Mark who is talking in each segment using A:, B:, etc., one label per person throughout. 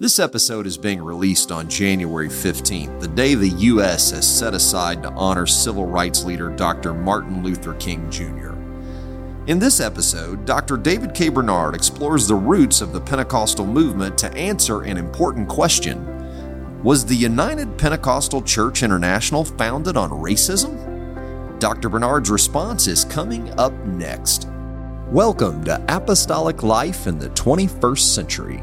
A: This episode is being released on January 15th, the day the U.S. has set aside to honor civil rights leader Dr. Martin Luther King Jr. In this episode, Dr. David K. Bernard explores the roots of the Pentecostal movement to answer an important question Was the United Pentecostal Church International founded on racism? Dr. Bernard's response is coming up next. Welcome to Apostolic Life in the 21st Century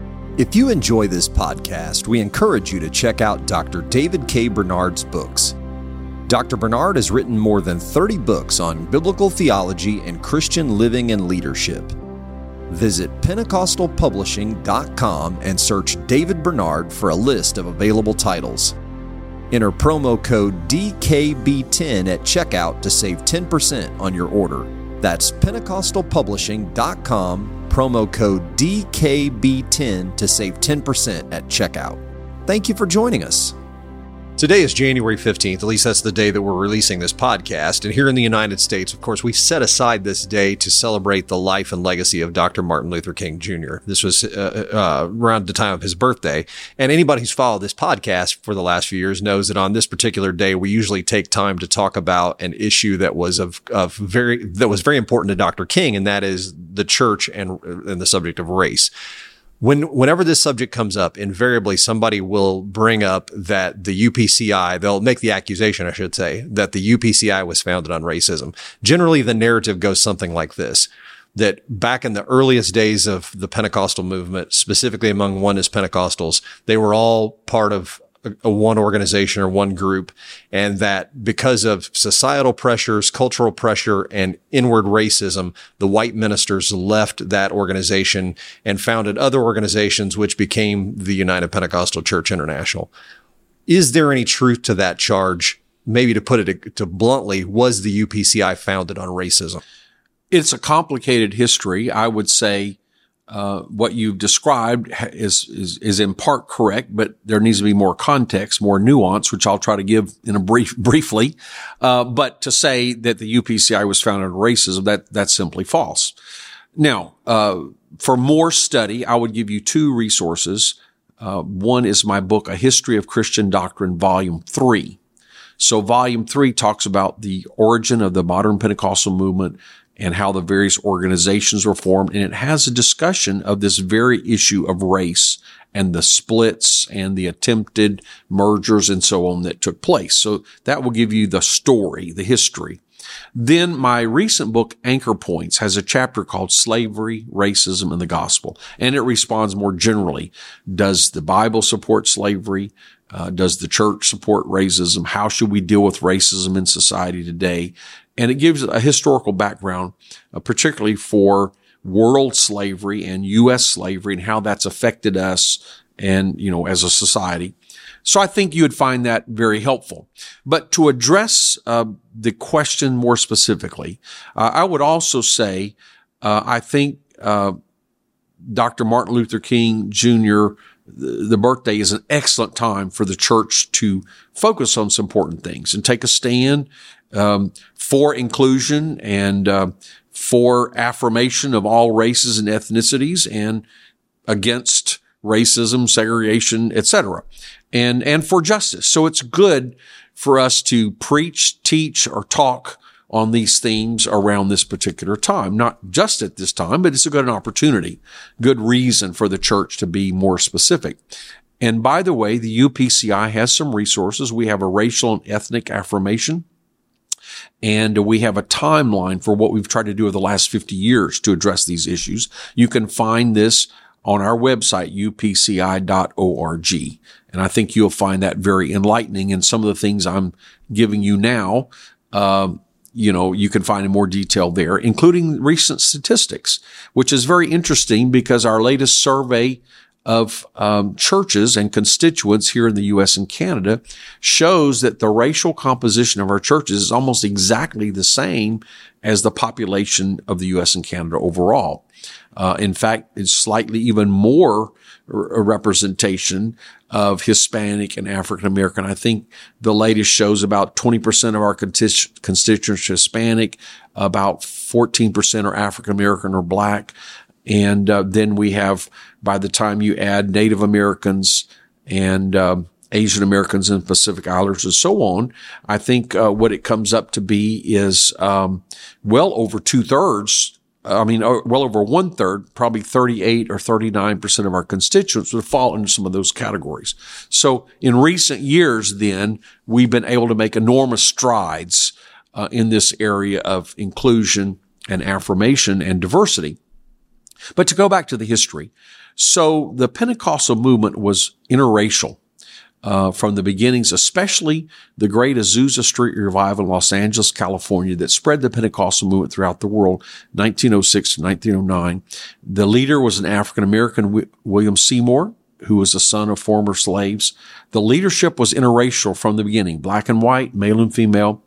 A: If you enjoy this podcast, we encourage you to check out Dr. David K. Bernard's books. Dr. Bernard has written more than 30 books on biblical theology and Christian living and leadership. Visit PentecostalPublishing.com and search David Bernard for a list of available titles. Enter promo code DKB10 at checkout to save 10% on your order. That's PentecostalPublishing.com promo code DKB10 to save 10% at checkout. Thank you for joining us. Today is January 15th, at least that's the day that we're releasing this podcast. And here in the United States, of course, we set aside this day to celebrate the life and legacy of Dr. Martin Luther King Jr. This was uh, uh, around the time of his birthday. And anybody who's followed this podcast for the last few years knows that on this particular day, we usually take time to talk about an issue that was of, of very, that was very important to Dr. King, and that is the church and, and the subject of race when whenever this subject comes up, invariably somebody will bring up that the UPCI, they'll make the accusation, I should say, that the UPCI was founded on racism. Generally, the narrative goes something like this. That back in the earliest days of the Pentecostal movement, specifically among oneness Pentecostals, they were all part of a, one organization or one group. And that because of societal pressures, cultural pressure, and inward racism, the white ministers left that organization and founded other organizations, which became the United Pentecostal Church International. Is there any truth to that charge? Maybe to put it to bluntly, was the UPCI founded on racism?
B: It's a complicated history. I would say uh, what you've described is, is, is in part correct, but there needs to be more context, more nuance, which I'll try to give in a brief, briefly. Uh, but to say that the UPCI was founded on racism, that, that's simply false. Now, uh, for more study, I would give you two resources. Uh, one is my book, A History of Christian Doctrine, Volume 3. So volume three talks about the origin of the modern Pentecostal movement, and how the various organizations were formed. And it has a discussion of this very issue of race and the splits and the attempted mergers and so on that took place. So that will give you the story, the history. Then my recent book, Anchor Points, has a chapter called Slavery, Racism, and the Gospel. And it responds more generally. Does the Bible support slavery? Uh, does the church support racism? How should we deal with racism in society today? And it gives a historical background, uh, particularly for world slavery and U.S. slavery and how that's affected us and, you know, as a society. So I think you would find that very helpful. But to address uh, the question more specifically, uh, I would also say uh, I think uh, Dr. Martin Luther King Jr the birthday is an excellent time for the church to focus on some important things and take a stand um, for inclusion and uh, for affirmation of all races and ethnicities and against racism, segregation, etc. and and for justice. So it's good for us to preach, teach, or talk on these themes around this particular time. Not just at this time, but it's a good opportunity, good reason for the church to be more specific. And by the way, the UPCI has some resources. We have a racial and ethnic affirmation. And we have a timeline for what we've tried to do over the last 50 years to address these issues. You can find this on our website, upci.org. And I think you'll find that very enlightening. And some of the things I'm giving you now, um, you know, you can find in more detail there, including recent statistics, which is very interesting because our latest survey of um, churches and constituents here in the U.S. and Canada shows that the racial composition of our churches is almost exactly the same as the population of the U.S. and Canada overall. Uh, in fact, it's slightly even more representation of Hispanic and African American. I think the latest shows about 20% of our constituents are Hispanic, about 14% are African American or black. And uh, then we have, by the time you add Native Americans and um, Asian Americans and Pacific Islanders and so on, I think uh, what it comes up to be is um, well over two thirds I mean, uh, well over one third, probably 38 or 39% of our constituents would fall into some of those categories. So in recent years, then we've been able to make enormous strides uh, in this area of inclusion and affirmation and diversity. But to go back to the history, so the Pentecostal movement was interracial uh, from the beginnings, especially the great Azusa Street revival in Los Angeles, California, that spread the Pentecostal movement throughout the world, 1906 to 1909. The leader was an African American, William Seymour, who was the son of former slaves. The leadership was interracial from the beginning, black and white, male and female.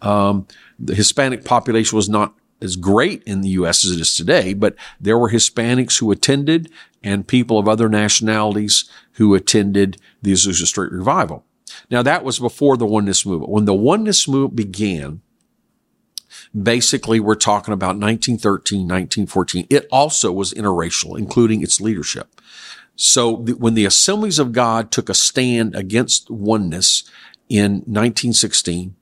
B: Um, the Hispanic population was not as great in the U.S. as it is today, but there were Hispanics who attended and people of other nationalities who attended the Azusa Street Revival. Now that was before the oneness movement. When the oneness movement began, basically we're talking about 1913, 1914. It also was interracial, including its leadership. So when the Assemblies of God took a stand against oneness in 1916,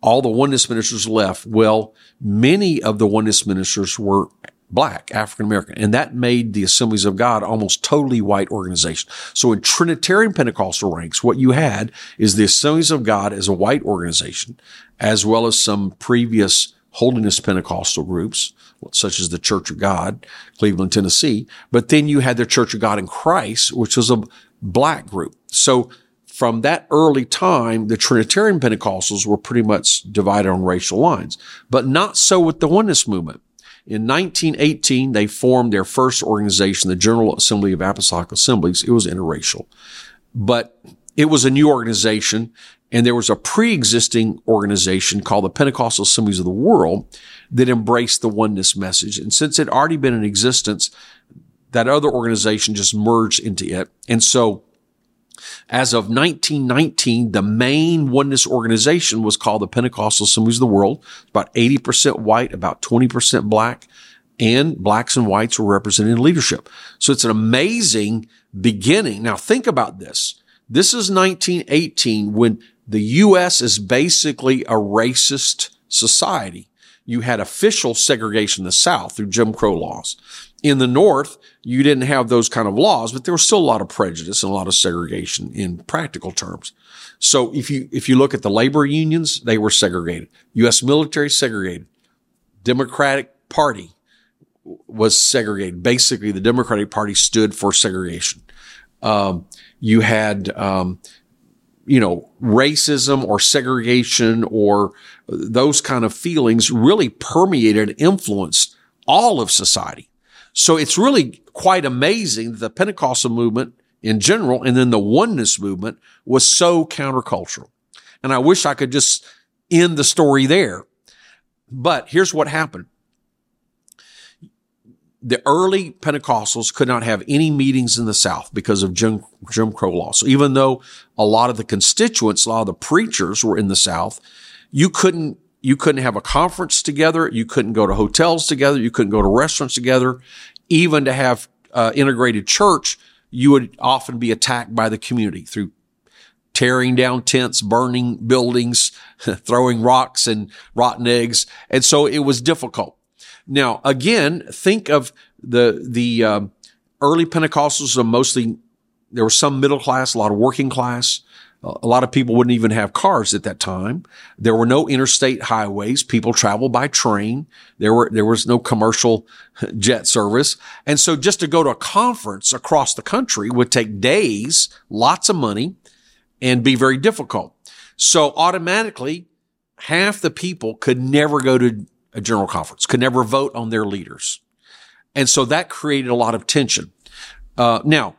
B: all the oneness ministers left. Well, many of the oneness ministers were black, African American, and that made the Assemblies of God almost totally white organization. So in Trinitarian Pentecostal ranks, what you had is the Assemblies of God as a white organization, as well as some previous holiness Pentecostal groups, such as the Church of God, Cleveland, Tennessee. But then you had the Church of God in Christ, which was a black group. So from that early time, the Trinitarian Pentecostals were pretty much divided on racial lines, but not so with the oneness movement. In 1918, they formed their first organization, the General Assembly of Apostolic Assemblies. It was interracial, but it was a new organization and there was a pre-existing organization called the Pentecostal Assemblies of the World that embraced the oneness message. And since it had already been in existence, that other organization just merged into it. And so as of 1919, the main oneness organization was called the Pentecostal Assemblies of the World. About 80% white, about 20% black, and blacks and whites were represented in leadership. So it's an amazing beginning. Now think about this. This is 1918 when the U.S. is basically a racist society. You had official segregation in the South through Jim Crow laws. In the North, you didn't have those kind of laws, but there was still a lot of prejudice and a lot of segregation in practical terms. So if you, if you look at the labor unions, they were segregated. U.S. military segregated. Democratic Party was segregated. Basically, the Democratic Party stood for segregation. Um, you had, um, you know, racism or segregation or those kind of feelings really permeated, influenced all of society. So it's really quite amazing that the Pentecostal movement in general and then the oneness movement was so countercultural. And I wish I could just end the story there. But here's what happened. The early Pentecostals could not have any meetings in the South because of Jim, Jim Crow law. So even though a lot of the constituents, a lot of the preachers were in the South, you couldn't you couldn't have a conference together. You couldn't go to hotels together. You couldn't go to restaurants together. Even to have uh, integrated church, you would often be attacked by the community through tearing down tents, burning buildings, throwing rocks and rotten eggs. And so it was difficult. Now, again, think of the, the, um, early Pentecostals are mostly, there were some middle class, a lot of working class. A lot of people wouldn't even have cars at that time. There were no interstate highways. People traveled by train. There were, there was no commercial jet service. And so just to go to a conference across the country would take days, lots of money and be very difficult. So automatically half the people could never go to a general conference, could never vote on their leaders. And so that created a lot of tension. Uh, now,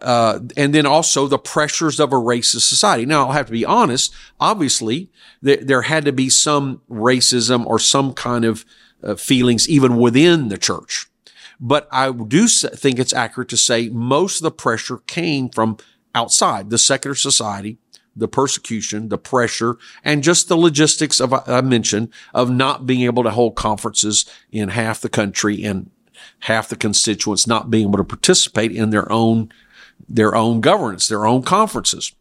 B: uh, and then also the pressures of a racist society. Now, I'll have to be honest. Obviously, th- there had to be some racism or some kind of uh, feelings even within the church. But I do think it's accurate to say most of the pressure came from outside the secular society, the persecution, the pressure, and just the logistics of, I mentioned, of not being able to hold conferences in half the country and half the constituents not being able to participate in their own their own governance, their own conferences.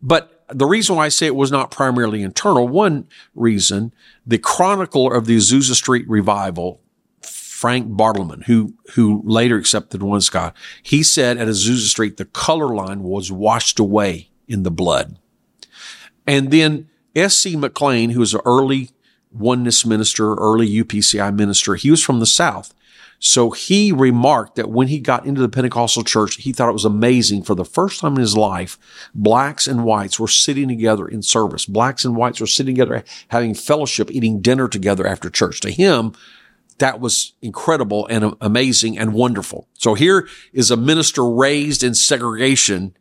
B: But the reason why I say it was not primarily internal, one reason, the chronicler of the Azusa Street revival, Frank Bartleman, who, who later accepted one Scott, he said at Azusa Street, the color line was washed away in the blood. And then S.C. McClain, who was an early oneness minister, early UPCI minister, he was from the South. So he remarked that when he got into the Pentecostal church, he thought it was amazing for the first time in his life, blacks and whites were sitting together in service. Blacks and whites were sitting together, having fellowship, eating dinner together after church. To him, that was incredible and amazing and wonderful. So here is a minister raised in segregation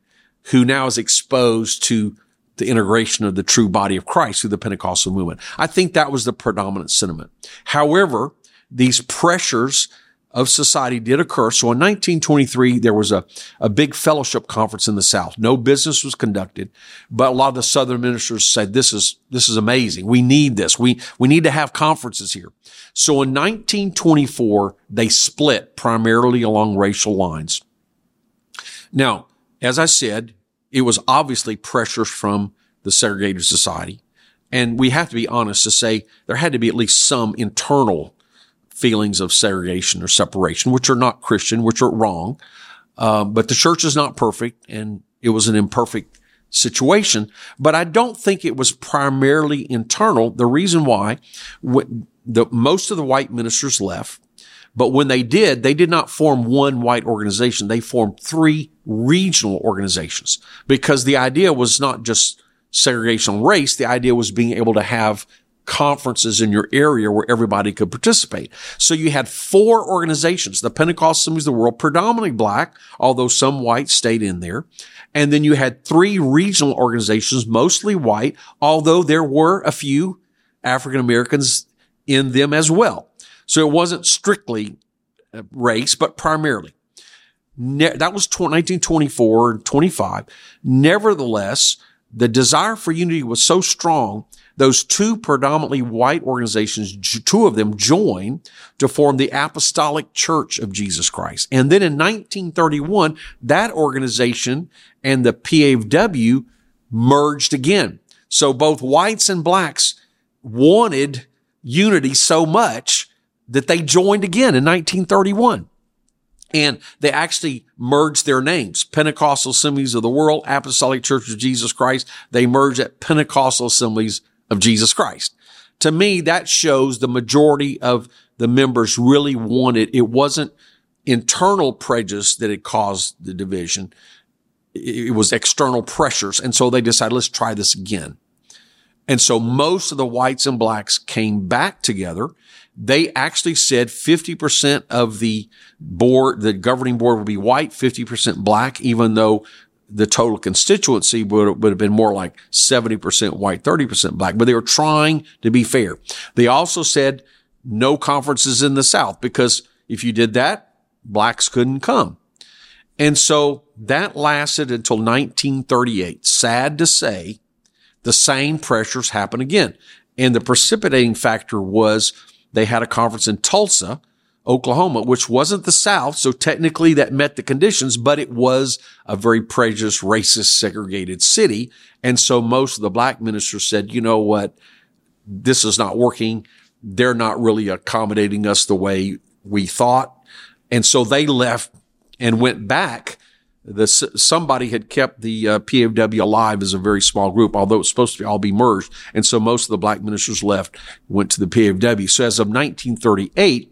B: who now is exposed to the integration of the true body of Christ through the Pentecostal movement. I think that was the predominant sentiment. However, these pressures of society did occur. So in 1923, there was a, a big fellowship conference in the South. No business was conducted, but a lot of the Southern ministers said, this is, this is amazing. We need this. We, we need to have conferences here. So in 1924, they split primarily along racial lines. Now, as I said, it was obviously pressures from the segregated society. And we have to be honest to say there had to be at least some internal feelings of segregation or separation, which are not Christian, which are wrong. Um, but the church is not perfect and it was an imperfect situation. But I don't think it was primarily internal. The reason why the, most of the white ministers left, but when they did, they did not form one white organization. They formed three regional organizations because the idea was not just segregation on race. The idea was being able to have conferences in your area where everybody could participate. So you had four organizations, the Pentecostal of the World, predominantly black, although some white stayed in there. And then you had three regional organizations, mostly white, although there were a few African Americans in them as well. So it wasn't strictly uh, race, but primarily. Ne- that was 1924 and 25. Nevertheless, the desire for unity was so strong those two predominantly white organizations, two of them joined to form the Apostolic Church of Jesus Christ. And then in 1931, that organization and the PAW merged again. So both whites and blacks wanted unity so much that they joined again in 1931. And they actually merged their names. Pentecostal Assemblies of the World, Apostolic Church of Jesus Christ. They merged at Pentecostal Assemblies of Jesus Christ. To me, that shows the majority of the members really wanted, it wasn't internal prejudice that had caused the division. It was external pressures. And so they decided, let's try this again. And so most of the whites and blacks came back together. They actually said 50% of the board, the governing board would be white, 50% black, even though the total constituency would, would have been more like 70% white, 30% black, but they were trying to be fair. They also said no conferences in the South because if you did that, blacks couldn't come. And so that lasted until 1938. Sad to say, the same pressures happened again. And the precipitating factor was they had a conference in Tulsa Oklahoma, which wasn't the South. So technically that met the conditions, but it was a very prejudiced, racist, segregated city. And so most of the black ministers said, you know what? This is not working. They're not really accommodating us the way we thought. And so they left and went back. The, somebody had kept the uh, PAW alive as a very small group, although it was supposed to be all be merged. And so most of the black ministers left, went to the PAW. So as of 1938,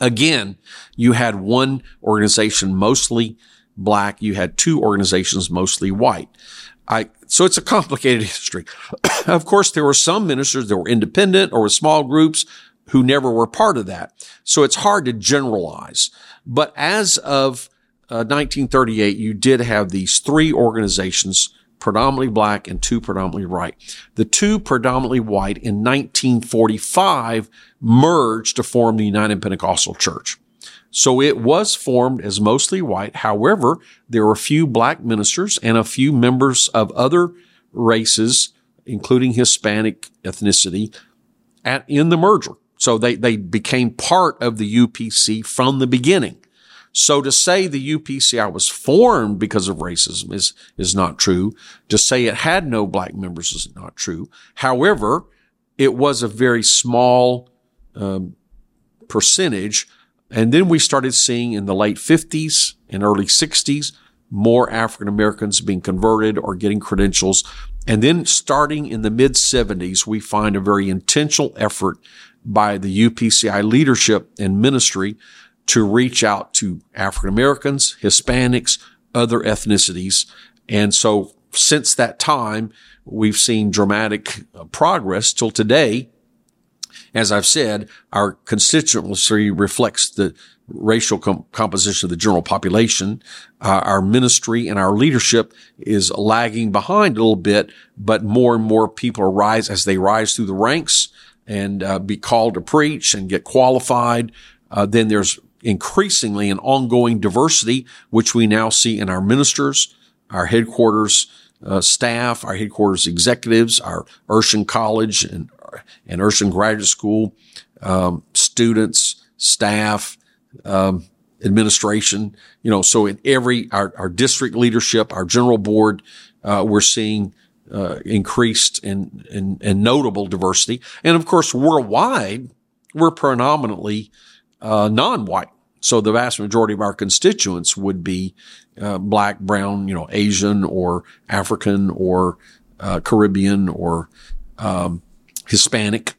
B: Again, you had one organization mostly black. You had two organizations mostly white. I, so it's a complicated history. of course, there were some ministers that were independent or with small groups who never were part of that. So it's hard to generalize. But as of uh, 1938, you did have these three organizations, predominantly black and two predominantly white. The two predominantly white in 1945 merged to form the United Pentecostal Church. So it was formed as mostly white. However, there were a few black ministers and a few members of other races, including Hispanic ethnicity, at, in the merger. So they, they became part of the UPC from the beginning. So to say the UPCI was formed because of racism is, is not true. To say it had no black members is not true. However, it was a very small um, percentage. And then we started seeing in the late 50s and early 60s more African Americans being converted or getting credentials. And then starting in the mid 70s, we find a very intentional effort by the UPCI leadership and ministry to reach out to African Americans, Hispanics, other ethnicities. And so since that time, we've seen dramatic uh, progress till today. As I've said, our constituency reflects the racial com- composition of the general population. Uh, our ministry and our leadership is lagging behind a little bit, but more and more people arise as they rise through the ranks and uh, be called to preach and get qualified. Uh, then there's increasingly an ongoing diversity, which we now see in our ministers, our headquarters uh, staff, our headquarters executives, our Urshan College and, and Urshan Graduate School um, students, staff, um, administration. You know, so in every our, our district leadership, our general board, uh, we're seeing uh, increased and, and and notable diversity, and of course worldwide, we're predominantly uh, non-white. So the vast majority of our constituents would be uh, black, brown, you know, Asian or African or uh, Caribbean or um, Hispanic.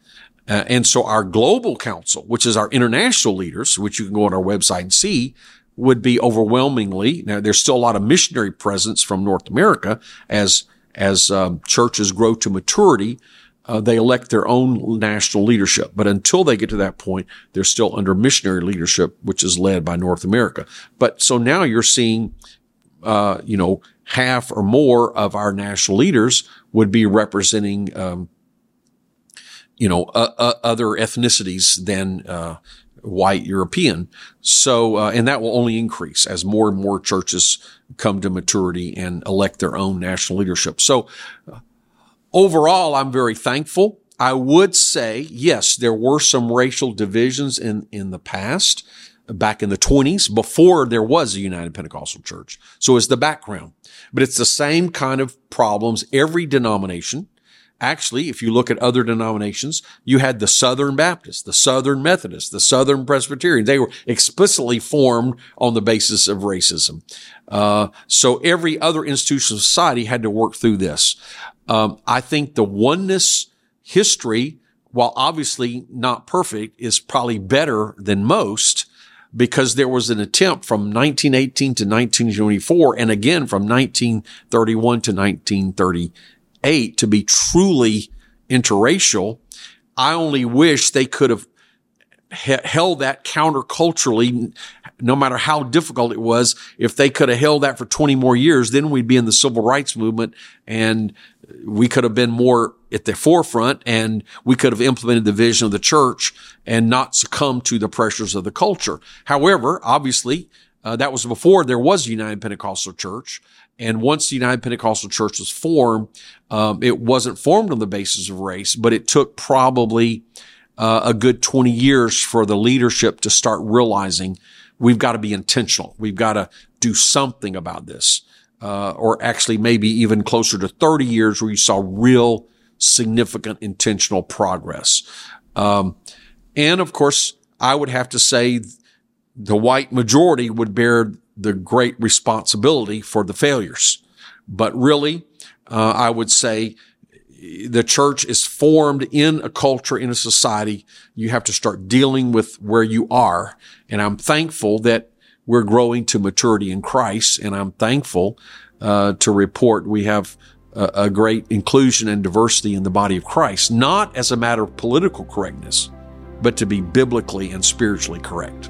B: Uh, and so our global council, which is our international leaders, which you can go on our website and see, would be overwhelmingly. Now, there's still a lot of missionary presence from North America as as um, churches grow to maturity uh, they elect their own national leadership. But until they get to that point, they're still under missionary leadership, which is led by North America. But so now you're seeing, uh, you know, half or more of our national leaders would be representing, um, you know, uh, uh other ethnicities than uh, white European. So, uh, and that will only increase as more and more churches come to maturity and elect their own national leadership. So, overall, I'm very thankful. I would say, yes, there were some racial divisions in, in the past, back in the 20s, before there was a United Pentecostal Church. So it's the background. But it's the same kind of problems every denomination. Actually, if you look at other denominations, you had the Southern Baptists, the Southern Methodists, the Southern Presbyterians. They were explicitly formed on the basis of racism. Uh, so every other institution of society had to work through this. Um, I think the oneness history, while obviously not perfect, is probably better than most because there was an attempt from 1918 to 1924 and again from 1931 to 1938 to be truly interracial. I only wish they could have held that counterculturally, no matter how difficult it was. If they could have held that for 20 more years, then we'd be in the civil rights movement and we could have been more at the forefront and we could have implemented the vision of the church and not succumb to the pressures of the culture. However, obviously, uh, that was before there was a United Pentecostal Church. And once the United Pentecostal Church was formed, um, it wasn't formed on the basis of race, but it took probably uh, a good 20 years for the leadership to start realizing we've got to be intentional. We've got to do something about this uh, or actually maybe even closer to 30 years where you saw real significant intentional progress. Um, and of course, I would have to say the white majority would bear the great responsibility for the failures. But really, uh, I would say the church is formed in a culture, in a society. You have to start dealing with where you are. And I'm thankful that we're growing to maturity in Christ, and I'm thankful uh, to report we have a, a great inclusion and diversity in the body of Christ, not as a matter of political correctness, but to be biblically and spiritually correct.